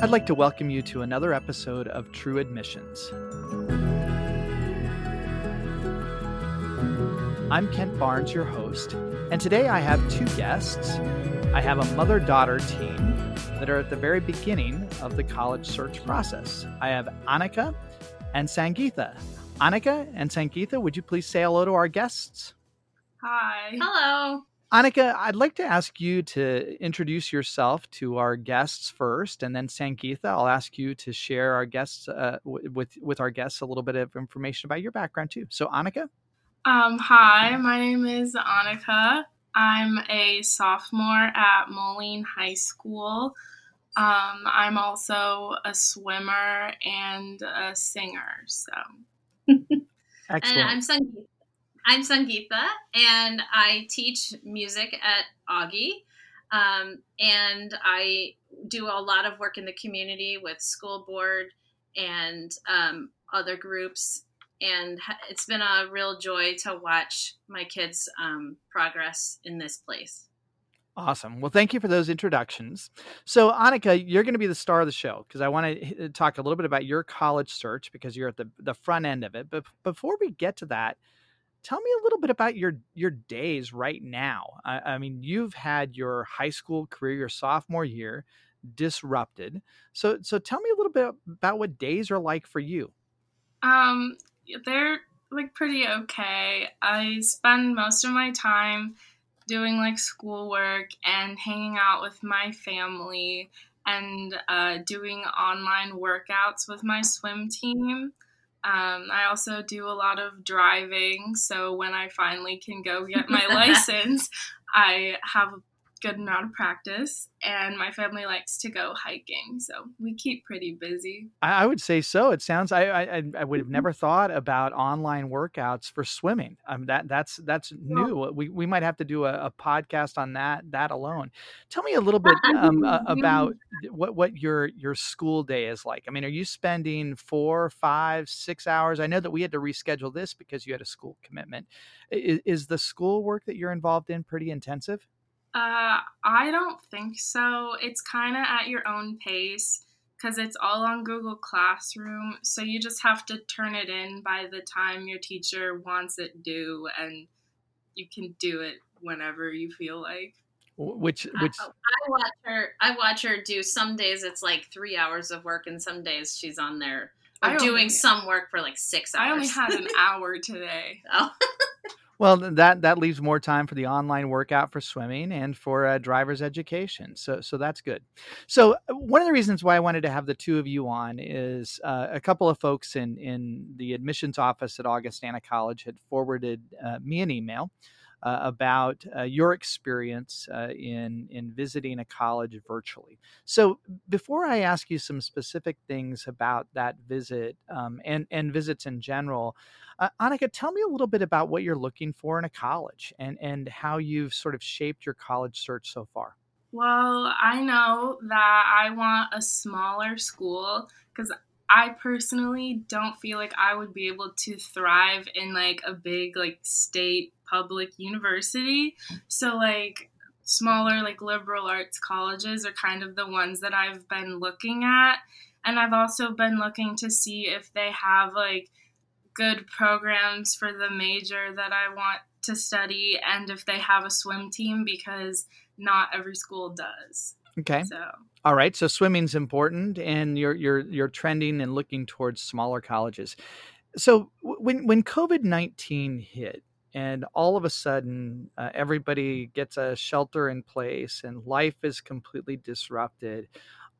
I'd like to welcome you to another episode of True Admissions. I'm Kent Barnds, your host, and today I have two guests. I have a mother daughter team that are at the very beginning of the college search process. I have Annika and Sangeetha. Annika and Sangeetha, would you please say hello to our guests? Hi. Hello. Annika, I'd like to ask you to introduce yourself to our guests first, and then Sangeetha, I'll ask you to share our guests uh, w- with with our guests a little bit of information about your background too. So, Annika. Um, hi, my name is Annika. I'm a sophomore at Moline High School. Um, I'm also a swimmer and a singer. So, excellent. And I'm Sangeetha. I'm Sangeetha, and I teach music at Augie. Um, and I do a lot of work in the community with school board and um, other groups. And it's been a real joy to watch my kids' um, progress in this place. Awesome. Well, thank you for those introductions. So, Annika, you're going to be the star of the show because I want to talk a little bit about your college search because you're at the, the front end of it. But before we get to that, tell me a little bit about your your days right now. I, I, mean, you've had your high school career, your sophomore year, disrupted. So so tell me a little bit about what days are like for you. Um, they're like pretty okay. I spend most of my time doing like schoolwork and hanging out with my family and uh, doing online workouts with my swim team. Um, I also do a lot of driving, so when I finally can go get my license, I have a good amount of practice, and my family likes to go hiking, so we keep pretty busy. I, would say so. It sounds I I, I would have never thought about online workouts for swimming. Um, that that's that's new. We we might have to do a, a podcast on that that alone. Tell me a little bit um, uh, about what what your your school day is like. I mean, are you spending four, five, six hours? I know that we had to reschedule this because you had a school commitment. Is, is the school work that you're involved in pretty intensive? Uh, I don't think so. It's kind of at your own pace because it's all on Google Classroom. So you just have to turn it in by the time your teacher wants it due, and you can do it whenever you feel like. Which which I, I watch her. I watch her do. Some days it's like three hours of work, and some days she's on there doing only, some work for like six hours. I only had an hour today. Oh. Well, that that leaves more time for the online workout for swimming and for uh, driver's education. So so that's good. So uh, one of the reasons why I wanted to have the two of you on is uh, a couple of folks in in the admissions office at Augustana College had forwarded uh, me an email. Uh, about uh, your experience uh, in in visiting a college virtually. So before I ask you some specific things about that visit um, and and visits in general, uh, Annika, tell me a little bit about what you're looking for in a college and, and how you've sort of shaped your college search so far. Well, I know that I want a smaller school because I personally don't feel like I would be able to thrive in like a big like state public university. So like smaller like liberal arts colleges are kind of the ones that I've been looking at and I've also been looking to see if they have like good programs for the major that I want to study and if they have a swim team because not every school does. Okay. So all right, so swimming's important and you're you're you're trending and looking towards smaller colleges. So when when COVID-19 hit and all of a sudden uh, everybody gets a shelter in place and life is completely disrupted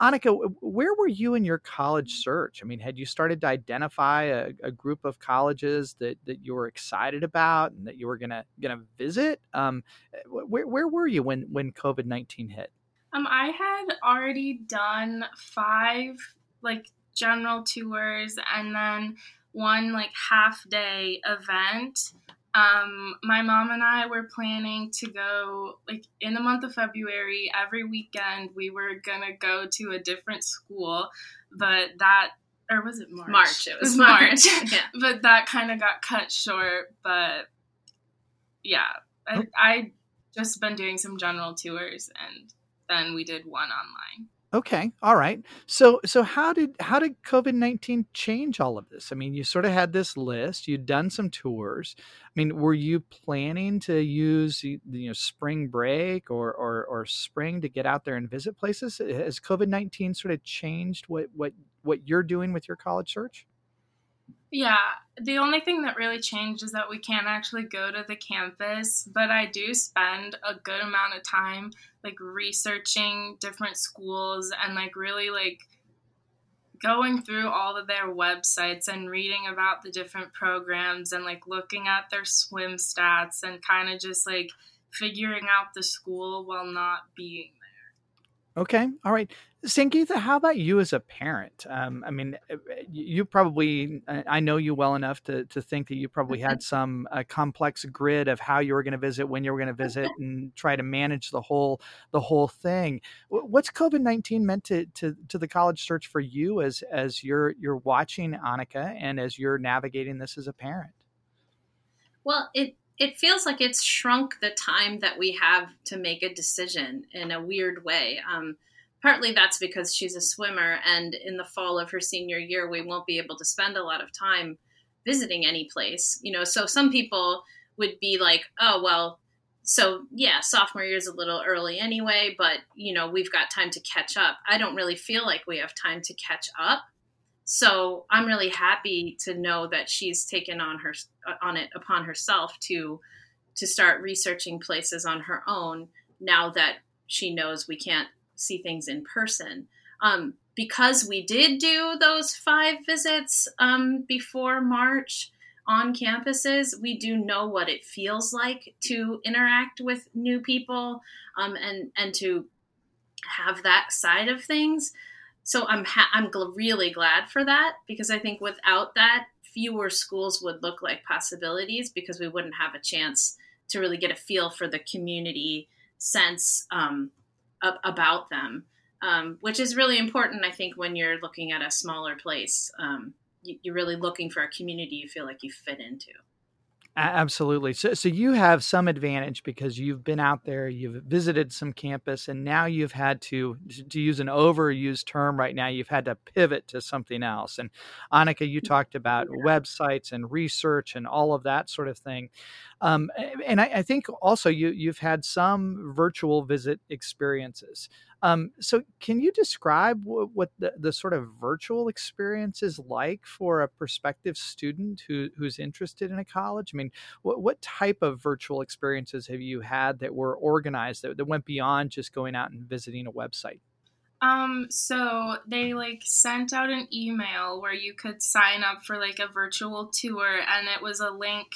Annika, where were you in your college search? I mean, had you started to identify a, a group of colleges that, that you were excited about and that you were gonna gonna visit? Um, eh, where where were you when when COVID nineteen hit? Um, I had already done five like general tours and then one like half day event um, my mom and I were planning to go like in the month of February every weekend. We were gonna go to a different school, but that or was it March? March. It was, it was March. March. yeah. But that kind of got cut short. But yeah, I, I just been doing some general tours, and then we did one online. Okay, all right. So so how did how did COVID nineteen change all of this? I mean, you sort of had this list. You'd done some tours. I mean, were you planning to use you know spring break or or, or spring to get out there and visit places? Has COVID nineteen sort of changed what what what you're doing with your college search? Yeah, the only thing that really changed is that we can't actually go to the campus, but I do spend a good amount of time like researching different schools and like really like going through all of their websites and reading about the different programs and like looking at their swim stats and kind of just like figuring out the school while not being Okay. All right. Sangeetha, how about you as a parent? Um, I mean, uh, you probably, I know you well enough to, to think that you probably had some uh, complex grid of how you were going to visit, when you were going to visit, and try to manage the whole the whole thing. What's COVID nineteen meant to, to to the college search for you as as you're you're watching Annika and as you're navigating this as a parent? Well, it it feels like it's shrunk the time that we have to make a decision in a weird way. Um, partly that's because she's a swimmer, and in the fall of her senior year, we won't be able to spend a lot of time visiting any place. You know, so some people would be like, "Oh, well." So yeah, sophomore year is a little early anyway, but you know we've got time to catch up. I don't really feel like we have time to catch up so I'm really happy to know that she's taken on her on it upon herself to to start researching places on her own now that she knows we can't see things in person. Um, because we did do those five visits um, before March on campuses, we do know what it feels like to interact with new people um, and and to have that side of things so I'm ha- I'm gl- really glad for that because I think without that, fewer schools would look like possibilities because we wouldn't have a chance to really get a feel for the community sense um, about them, um, which is really important. I think when you're looking at a smaller place, um, you, you're really looking for a community you feel like you fit into. Absolutely. So, so you have some advantage because you've been out there, you've visited some campus, and now you've had to, to use an overused term right now, you've had to pivot to something else. And Annika, you mm-hmm. talked about websites and research and all of that sort of thing. Um, and I, I, think also you you've had some virtual visit experiences. Um, so can you describe w- what the, the sort of virtual experience is like for a prospective student who, who's interested in a college? I mean, what, what type of virtual experiences have you had that were organized that, that went beyond just going out and visiting a website? Um, so they like sent out an email where you could sign up for like a virtual tour and it was a link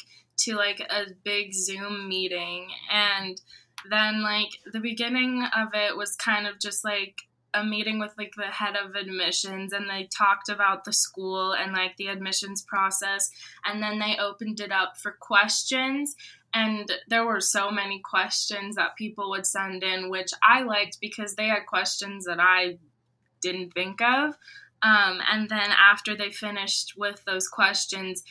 to like a big Zoom meeting. And then, like, the beginning of it was kind of just like a meeting with like the head of admissions and they talked about the school and like the admissions process and then they opened it up for questions and there were so many questions that people would send in which i liked because they had questions that i didn't think of um, and then after they finished with those questions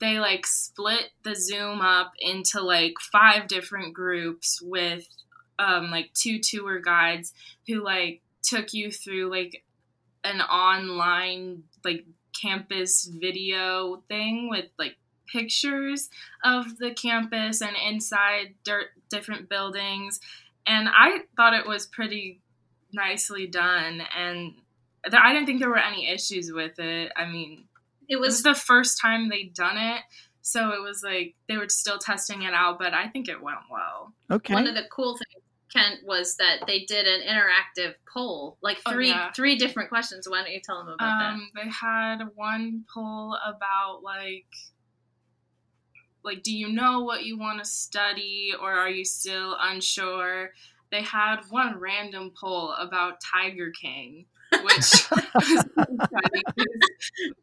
they like split the Zoom up into like five different groups with um, like two tour guides who like took you through like an online like campus video thing with like pictures of the campus and inside dirt, different buildings. And i thought it was pretty nicely done and i didn't think there were any issues with it. I mean it was, it was the first time they'd done it. So it was like they were still testing it out, but I think it went well. Okay. One of the cool things, Kent, was that they did an interactive poll, like oh, three oh, yeah. three different questions. Why don't you tell them about um, that? They had one poll about like like do you know what you want to study or are you still unsure? They had one random poll about Tiger King which was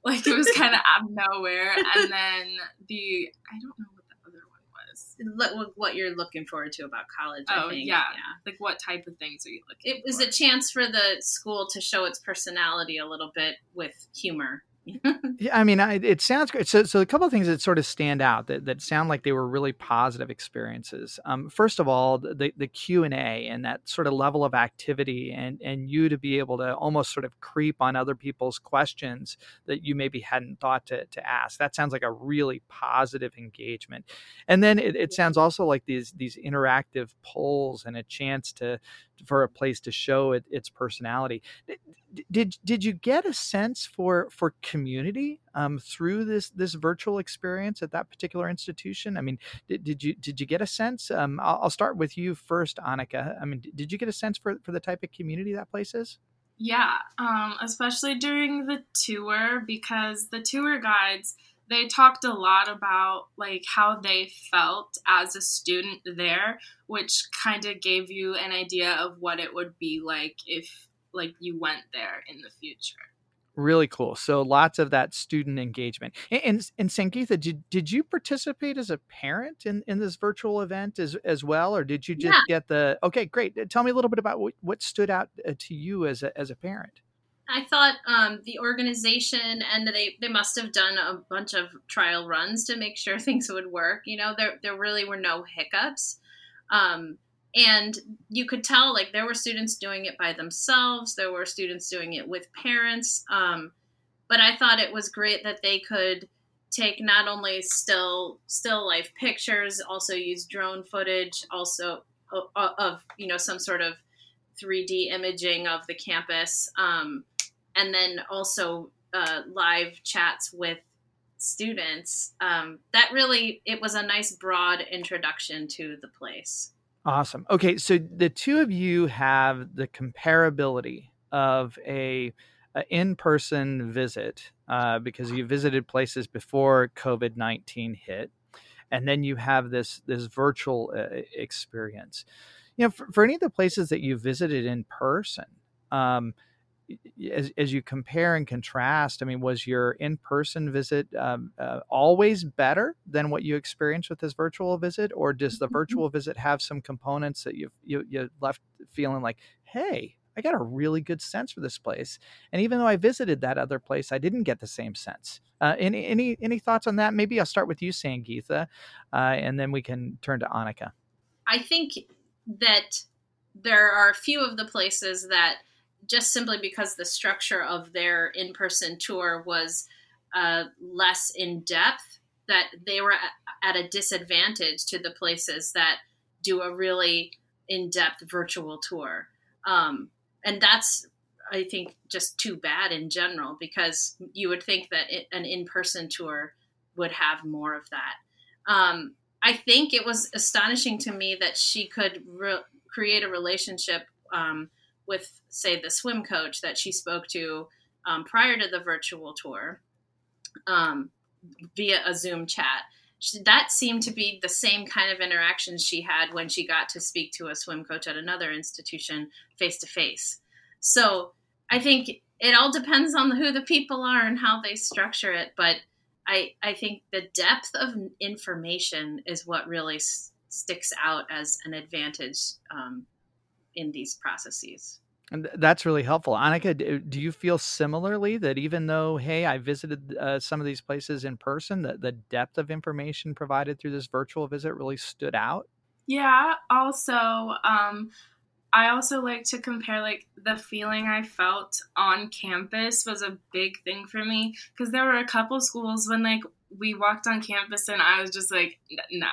like it was kind of out of nowhere. And then the I don't know what the other one was. What you're looking forward to about college? Oh yeah, yeah. Like what type of things are you looking? It was for? a chance for the school to show its personality a little bit with humor yeah, I mean, I, it sounds great. So, so a couple of things that sort of stand out that, that sound like they were really positive experiences. Um, first of all, the the Q and A and that sort of level of activity, and and you to be able to almost sort of creep on other people's questions that you maybe hadn't thought to to ask. That sounds like a really positive engagement. And then it, it sounds also like these these interactive polls and a chance to for a place to show it, its personality. Did did you get a sense for for community um, through this this virtual experience at that particular institution? I mean, did, did you did you get a sense? Um, I'll, I'll, start with you first, Annika. I mean, did you get a sense for for the type of community that place is? Yeah, um, especially during the tour because the tour guides they talked a lot about like how they felt as a student there which kind of gave you an idea of what it would be like if like you went there in the future. Really cool. So lots of that student engagement. And, and sangeetha did, did you participate as a parent in, in this virtual event as, as well or did you just yeah. get the okay great tell me a little bit about what, what stood out uh, to you as a, as a parent I thought um, the organization and they, they must have done a bunch of trial runs to make sure things would work. You know, there, there really were no hiccups. Um, and you could tell like there were students doing it by themselves, there were students doing it with parents. Um, but I thought it was great that they could take not only still still life pictures, also use drone footage, also of, you know some sort of 3D imaging of the campus. Um, and then also uh, live chats with students. Um, that really it was a nice broad introduction to the place. Awesome. Okay, so the two of you have the comparability of a, a in-person visit uh, because you visited places before COVID nineteen hit, and then you have this this virtual uh, experience. You know, for, for, any of the places that you visited in person. Um, as, as you compare and contrast, I mean, was your in person visit um, uh, always better than what you experienced with this virtual visit, or does the mm-hmm. virtual visit have some components that you you you left feeling like, hey, I got a really good sense for this place, and even though I visited that other place, I didn't get the same sense. Uh, any any any thoughts on that? Maybe I'll start with you, Sangeetha, uh, and then we can turn to Annika. I think that there are a few of the places that just simply because the structure of their in person tour was uh, less in depth, that they were at a disadvantage to the places that do a really in depth virtual tour. Um, and that's, I think, just too bad in general because you would think that it, an in person tour would have more of that. Um, I think it was astonishing to me that she could re- create a relationship um, with, say, the swim coach that she spoke to um, prior to the virtual tour um, via a Zoom chat. She, that seemed to be the same kind of interactions she had when she got to speak to a swim coach at another institution face to face. So I think it all depends on who the people are and how they structure it. But I, I think the depth of information is what really s- sticks out as an advantage um, in these processes. And that's really helpful. Annika, do you feel similarly that even though, hey, I visited uh, some of these places in person, that the depth of information provided through this virtual visit really stood out? Yeah. Also, um, I also like to compare like the feeling I felt on campus was a big thing for me because there were a couple schools when like we walked on campus and I was just like, no,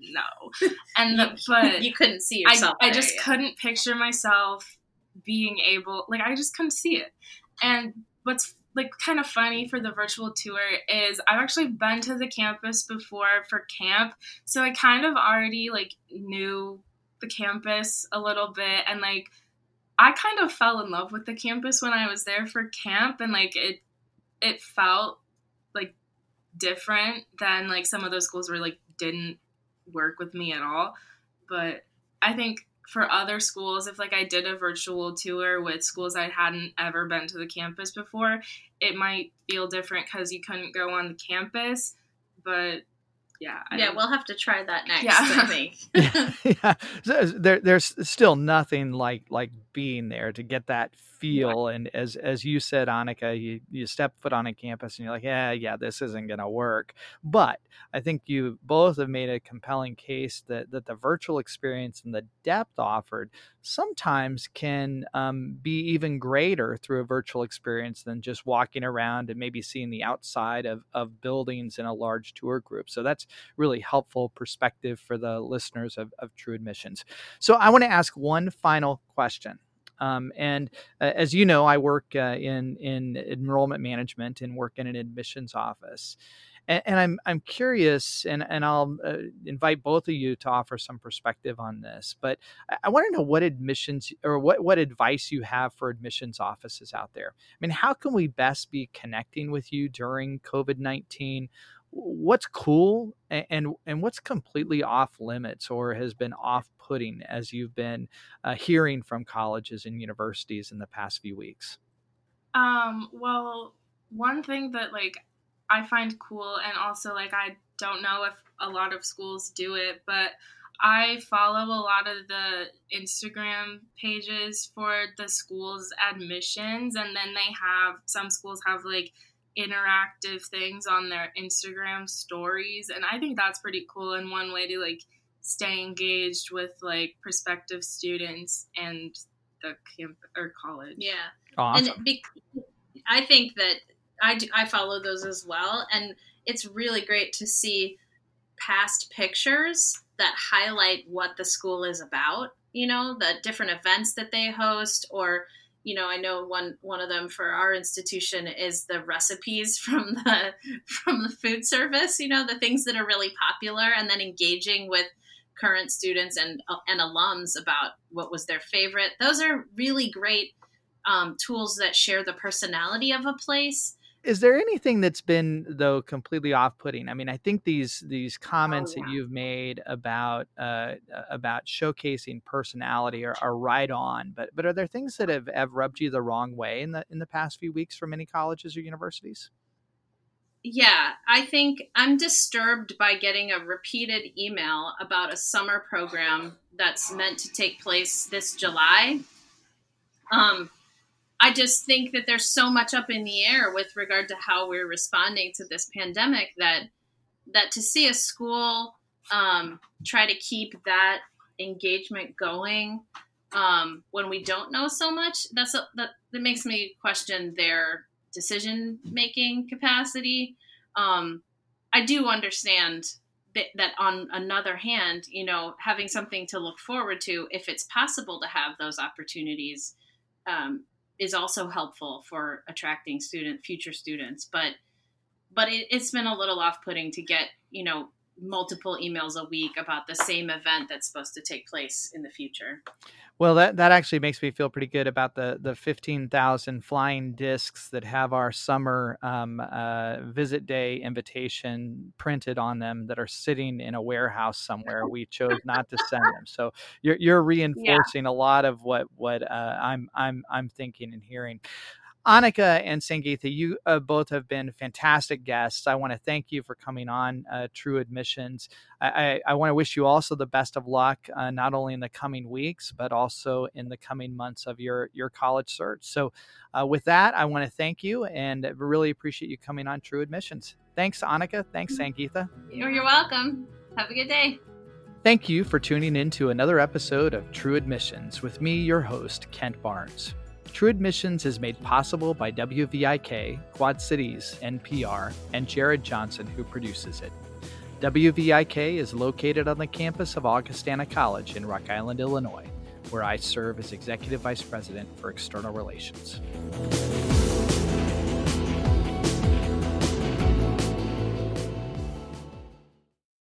no, and the, but you couldn't see yourself. I, I just couldn't picture myself being able, like, I just couldn't see it. And what's like kind of funny for the virtual tour is I've actually been to the campus before for camp, so I kind of already like knew the campus a little bit and like I kind of fell in love with the campus when I was there for camp and like it it felt different than like some of those schools where like didn't work with me at all. But I think for other schools, if like I did a virtual tour with schools I hadn't ever been to the campus before, it might feel different because you couldn't go on the campus. But yeah, I yeah, we'll have to try that next. Yeah. I think. yeah, yeah. There, there's still nothing like like being there to get that feel. And as as you said, Annika, you, you step foot on a campus and you're like, yeah, yeah, this isn't going to work. But I think you both have made a compelling case that that the virtual experience and the depth offered sometimes can um, be even greater through a virtual experience than just walking around and maybe seeing the outside of, of buildings in a large tour group. So that's really helpful perspective for the listeners of, of True Admissions. So I want to ask one final question. Um, and uh, as you know, I work uh, in in enrollment management and work in an admissions office. And, and I'm I'm curious, and and I'll uh, invite both of you to offer some perspective on this. But I, I want to know what admissions or what what advice you have for admissions offices out there. I mean, how can we best be connecting with you during COVID nineteen? What's cool and, and what's completely off limits or has been off putting as you've been uh, hearing from colleges and universities in the past few weeks? Um well one thing that like I find cool, and also like I don't know if a lot of schools do it, but I follow a lot of the Instagram pages for the school's admissions, and then they have some schools have like interactive things on their Instagram stories, and I think that's pretty cool and one way to like stay engaged with like prospective students and the camp or college. Yeah, awesome. and be- I think that I, do, I follow those as well. And it's really great to see past pictures that highlight what the school is about, you know, the different events that they host or you know, I know one one of them for our institution is the recipes from the from the food service, you know, the things that are really popular and then engaging with current students and and alums about what was their favorite. Those are really great um, tools that share the personality of a place is there anything that's been though completely off-putting i mean i think these these Oh, comments yeah. that you've made about uh, about showcasing personality are, are right on but but are there things that have, have rubbed you the wrong way in the in the past few weeks from many colleges or universities Yeah, I think I'm disturbed by getting a repeated email about a summer program that's meant to take place this July. Um, I just think that there's so much up in the air with regard to how we're responding to this pandemic that that to see a school um, try to keep that engagement going um, when we don't know so much that's a, that that makes me question their decision making capacity. Um, I do understand that, that on another hand, you know, having something to look forward to, if it's possible to have those opportunities, um, is also helpful for attracting student future students. But but it, it's been a little off putting to get you know multiple emails a week about the same event that's supposed to take place in the future. Well, that, that actually makes me feel pretty good about the the fifteen thousand flying discs that have our summer um, uh, visit day invitation printed on them that are sitting in a warehouse somewhere. We chose not to send them, so you're you're reinforcing yeah. a lot of what what uh, I'm I'm I'm thinking and hearing. Annika and Sangeetha, you uh, both have been fantastic guests. I want to thank you for coming on uh, True Admissions. I, I, I, want to wish you also the best of luck, uh, not only in the coming weeks, but also in the coming months of your, your college search. So, uh, with that, I want to thank you and really appreciate you coming on True Admissions. Thanks, Annika. Thanks, Sangeetha. You're, you're welcome. Have a good day. Thank you for tuning in to another episode of True Admissions with me, your host, Kent Barnds. True Admissions is made possible by WVIK, Quad Cities, NPR, and Jared Johnson, who produces it. WVIK is located on the campus of Augustana College in Rock Island, Illinois, where I serve as Executive Vice President for External Relations.